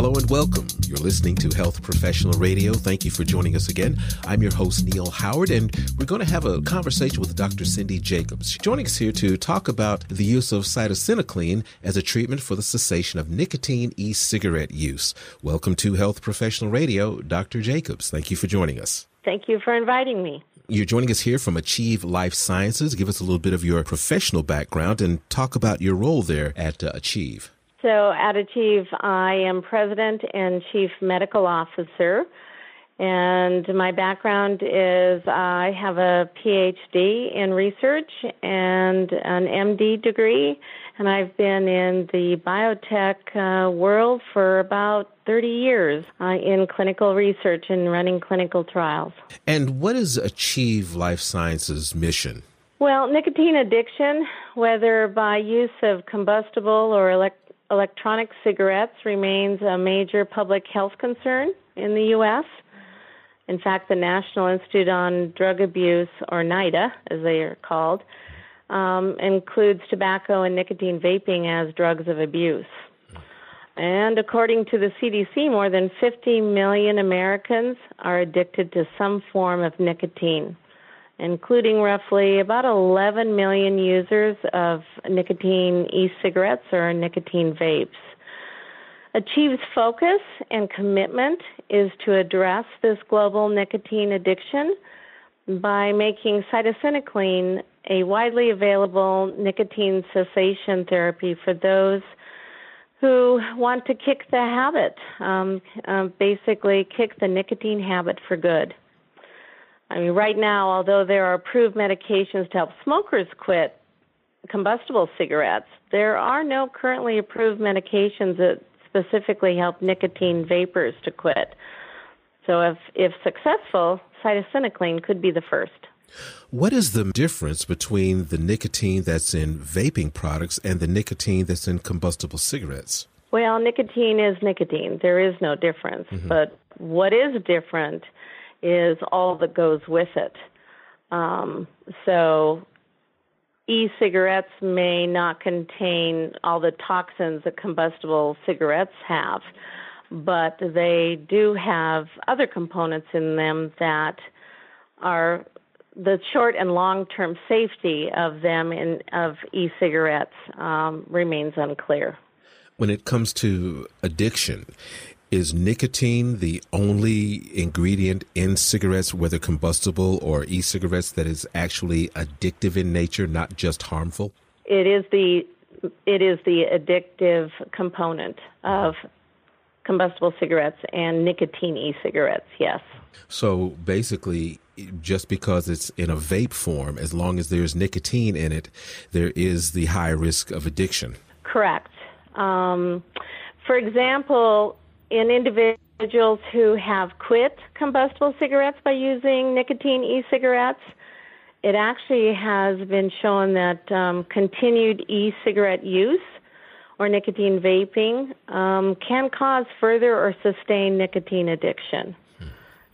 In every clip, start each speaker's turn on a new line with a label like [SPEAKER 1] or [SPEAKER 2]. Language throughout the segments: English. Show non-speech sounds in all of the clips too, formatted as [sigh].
[SPEAKER 1] Hello and welcome. You're listening to Health Professional Radio. Thank you for joining us again. I'm your host, Neil Howard, and we're going to have a conversation with Dr. Cindy Jacobs. She's joining us here to talk about the use of cytisinicline as a treatment for the cessation of nicotine e cigarette use. Welcome to Health Professional Radio, Dr. Jacobs. Thank you for joining us.
[SPEAKER 2] Thank you for inviting me.
[SPEAKER 1] You're joining us here from Achieve Life Sciences. Give us a little bit of your professional background and talk about your role there at uh, Achieve.
[SPEAKER 2] So, at Achieve, I am president and chief medical officer. And my background is I have a PhD in research and an MD degree, and I've been in the biotech uh, world for about 30 years uh, in clinical research and running clinical trials.
[SPEAKER 1] And what is Achieve Life Sciences' mission?
[SPEAKER 2] Well, nicotine addiction, whether by use of combustible or elect- electronic cigarettes remains a major public health concern in the U.S. In fact, the National Institute on Drug Abuse, or NIDA, as they are called, um, includes tobacco and nicotine vaping as drugs of abuse. And according to the CDC, more than 50 million Americans are addicted to some form of nicotine including roughly about 11 million users of nicotine e cigarettes or nicotine vapes. Achieve's focus and commitment is to address this global nicotine addiction by making cytisinicline a widely available nicotine cessation therapy for those who want to kick the habit, um, uh, basically, kick the nicotine habit for good. I mean, right now, although there are approved medications to help smokers quit combustible cigarettes, there are no currently approved medications that specifically help nicotine vapers to quit. So, if, if successful, cytisinicline could be the first.
[SPEAKER 1] What is the difference between the nicotine that's in vaping products and the nicotine that's in combustible cigarettes?
[SPEAKER 2] Well, nicotine is nicotine. There is no difference. Mm-hmm. But what is different is all that goes with it. Um, so, e cigarettes may not contain all the toxins that combustible cigarettes have, but they do have other components in them that are the short and long term safety of them in of e cigarettes um, remains unclear.
[SPEAKER 1] When it comes to addiction, is nicotine the only ingredient in cigarettes, whether combustible or e cigarettes, that is actually addictive in nature, not just harmful?
[SPEAKER 2] It is the it is the addictive component of combustible cigarettes and nicotine e cigarettes, yes.
[SPEAKER 1] So basically, just because it's in a vape form, as long as there's nicotine in it, there is the high risk of addiction.
[SPEAKER 2] Correct. Um, for example, in individuals who have quit combustible cigarettes by using nicotine e cigarettes, it actually has been shown that um, continued e cigarette use or nicotine vaping um, can cause further or sustained nicotine addiction.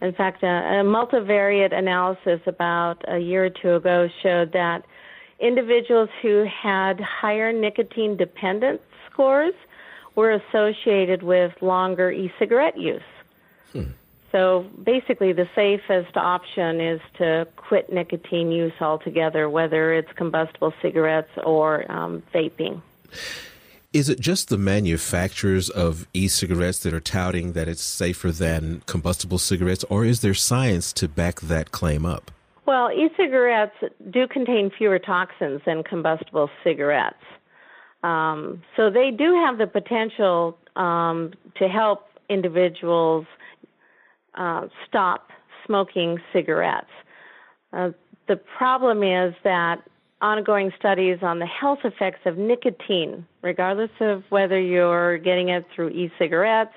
[SPEAKER 2] In fact, a, a multivariate analysis about a year or two ago showed that individuals who had higher nicotine dependence scores were associated with longer e cigarette use. Hmm. So basically, the safest option is to quit nicotine use altogether, whether it's combustible cigarettes or um, vaping.
[SPEAKER 1] Is it just the manufacturers of e cigarettes that are touting that it's safer than combustible cigarettes, or is there science to back that claim up?
[SPEAKER 2] Well, e cigarettes do contain fewer toxins than combustible cigarettes. Um, so they do have the potential um, to help individuals uh, stop smoking cigarettes. Uh, the problem is that ongoing studies on the health effects of nicotine, regardless of whether you're getting it through e cigarettes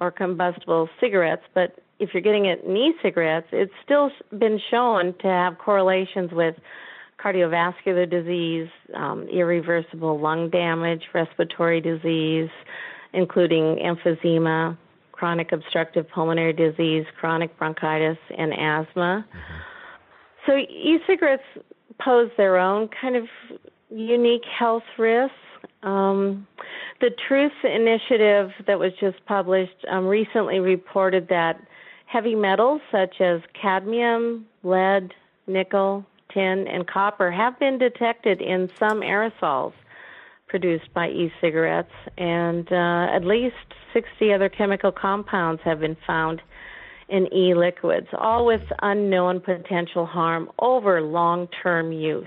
[SPEAKER 2] or combustible cigarettes, but if you're getting it in e cigarettes, it's still been shown to have correlations with cardiovascular disease, um, irreversible lung damage, respiratory disease, including emphysema, chronic obstructive pulmonary disease, chronic bronchitis, and asthma. So e cigarettes pose their own kind of unique health risks. Um, the Truth Initiative that was just published um, recently reported that heavy metals such as cadmium, lead, nickel, tin, and copper have been detected in some aerosols produced by e cigarettes, and uh, at least 60 other chemical compounds have been found in e liquids, all with unknown potential harm over long term use.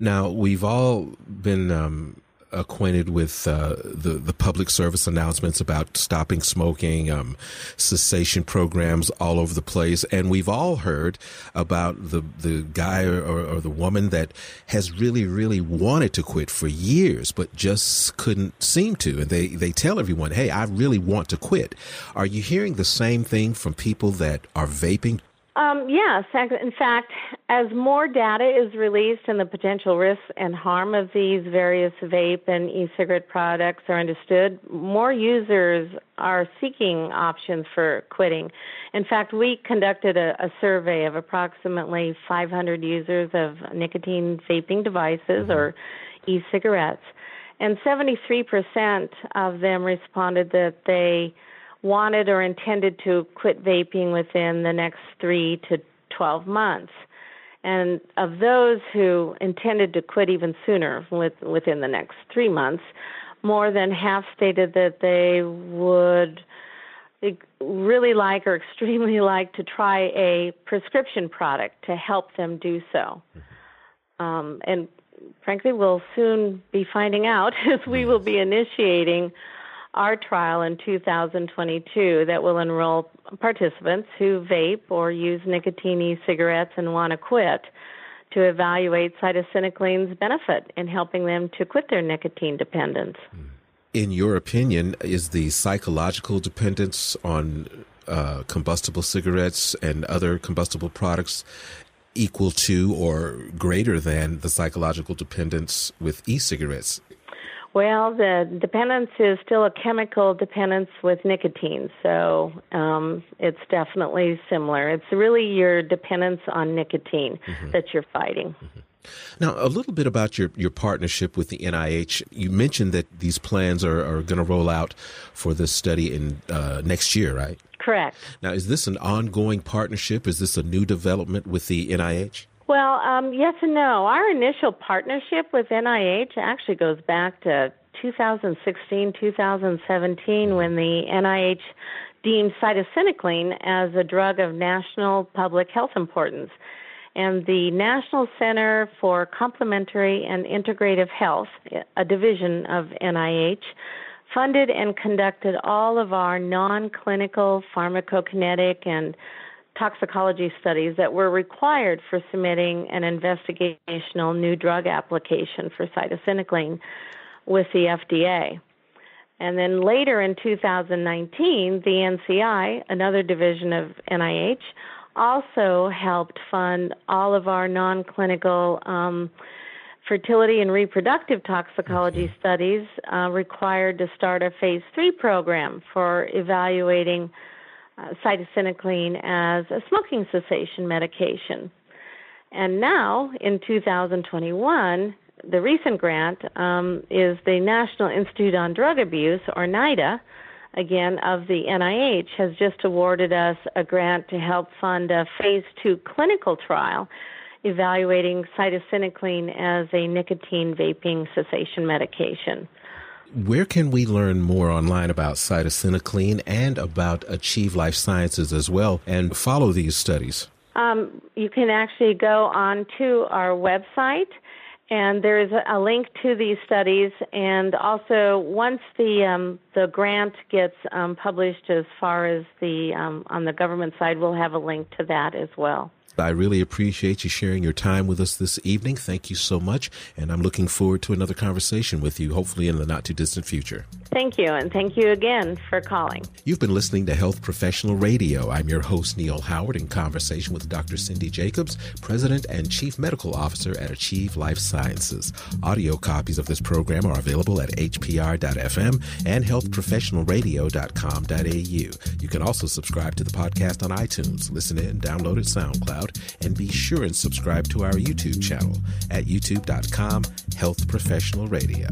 [SPEAKER 1] Now, we've all been um, acquainted with uh, the the public service announcements about stopping smoking, um, cessation programs all over the place, and we've all heard about the the guy or, or the woman that has really really wanted to quit for years, but just couldn't seem to, and they they tell everyone, "Hey, I really want to quit." Are you hearing the same thing from people that are vaping?
[SPEAKER 2] Um, yes. In fact, as more data is released and the potential risks and harm of these various vape and e cigarette products are understood, more users are seeking options for quitting. In fact, we conducted a, a survey of approximately 500 users of nicotine vaping devices mm-hmm. or e cigarettes, and 73% of them responded that they wanted or intended to quit vaping within the next three to 12 months. And of those who intended to quit even sooner, with, within the next three months, more than half stated that they would really like or [laughs] extremely like to try a prescription product to help them do so. Um, and frankly, we'll soon be finding out [laughs] as we will be initiating our trial in 2022 that will enroll participants who vape or use nicotine e-cigarettes and want to quit to evaluate cytisinicline's benefit in helping them to quit their nicotine dependence.
[SPEAKER 1] In your opinion, is the psychological dependence on uh, combustible cigarettes and other combustible products equal to or greater than the psychological dependence with e-cigarettes?
[SPEAKER 2] Well, the dependence is still a chemical dependence with nicotine, so um, it's definitely similar. It's really your dependence on nicotine mm-hmm. that you're fighting. Mm-hmm.
[SPEAKER 1] Now, a little bit about your, your partnership with the NIH. You mentioned that these plans are, are going to roll out for this study in uh, next year, right?
[SPEAKER 2] Correct.
[SPEAKER 1] Now, is this an ongoing partnership? Is this a new development with the NIH?
[SPEAKER 2] Well, um, yes and no. Our initial partnership with NIH actually goes back to 2016, 2017, when the NIH deemed cytisinicline as a drug of national public health importance. And the National Center for Complementary and Integrative Health, a division of NIH, funded and conducted all of our non clinical pharmacokinetic and toxicology studies that were required for submitting an investigational new drug application for cytisinicline with the FDA. And then later in 2019, the NCI, another division of NIH, also helped fund all of our non clinical um, fertility and reproductive toxicology studies uh, required to start a phase three program for evaluating uh, cytisinicline as a smoking cessation medication. And now, in 2021, the recent grant um, is the National Institute on Drug Abuse, or NIDA, again, of the NIH, has just awarded us a grant to help fund a phase two clinical trial evaluating cytisinicline as a nicotine vaping cessation medication.
[SPEAKER 1] Where can we learn more online about cytisinicline and about Achieve Life Sciences as well and follow these studies?
[SPEAKER 2] Um, you can actually go on to our website and there is a link to these studies and also once the um, the grant gets um, published as far as the um, on the government side we'll have a link to that as well
[SPEAKER 1] I really appreciate you sharing your time with us this evening. Thank you so much. And I'm looking forward to another conversation with you, hopefully in the not too distant future.
[SPEAKER 2] Thank you. And thank you again for calling.
[SPEAKER 1] You've been listening to Health Professional Radio. I'm your host, Neil Howard, in conversation with Dr. Cindy Jacobs, President and Chief Medical Officer at Achieve Life Sciences. Audio copies of this program are available at hpr.fm and healthprofessionalradio.com.au. You can also subscribe to the podcast on iTunes, listen in, download it SoundCloud and be sure and subscribe to our YouTube channel at youtube.com Health Professional Radio.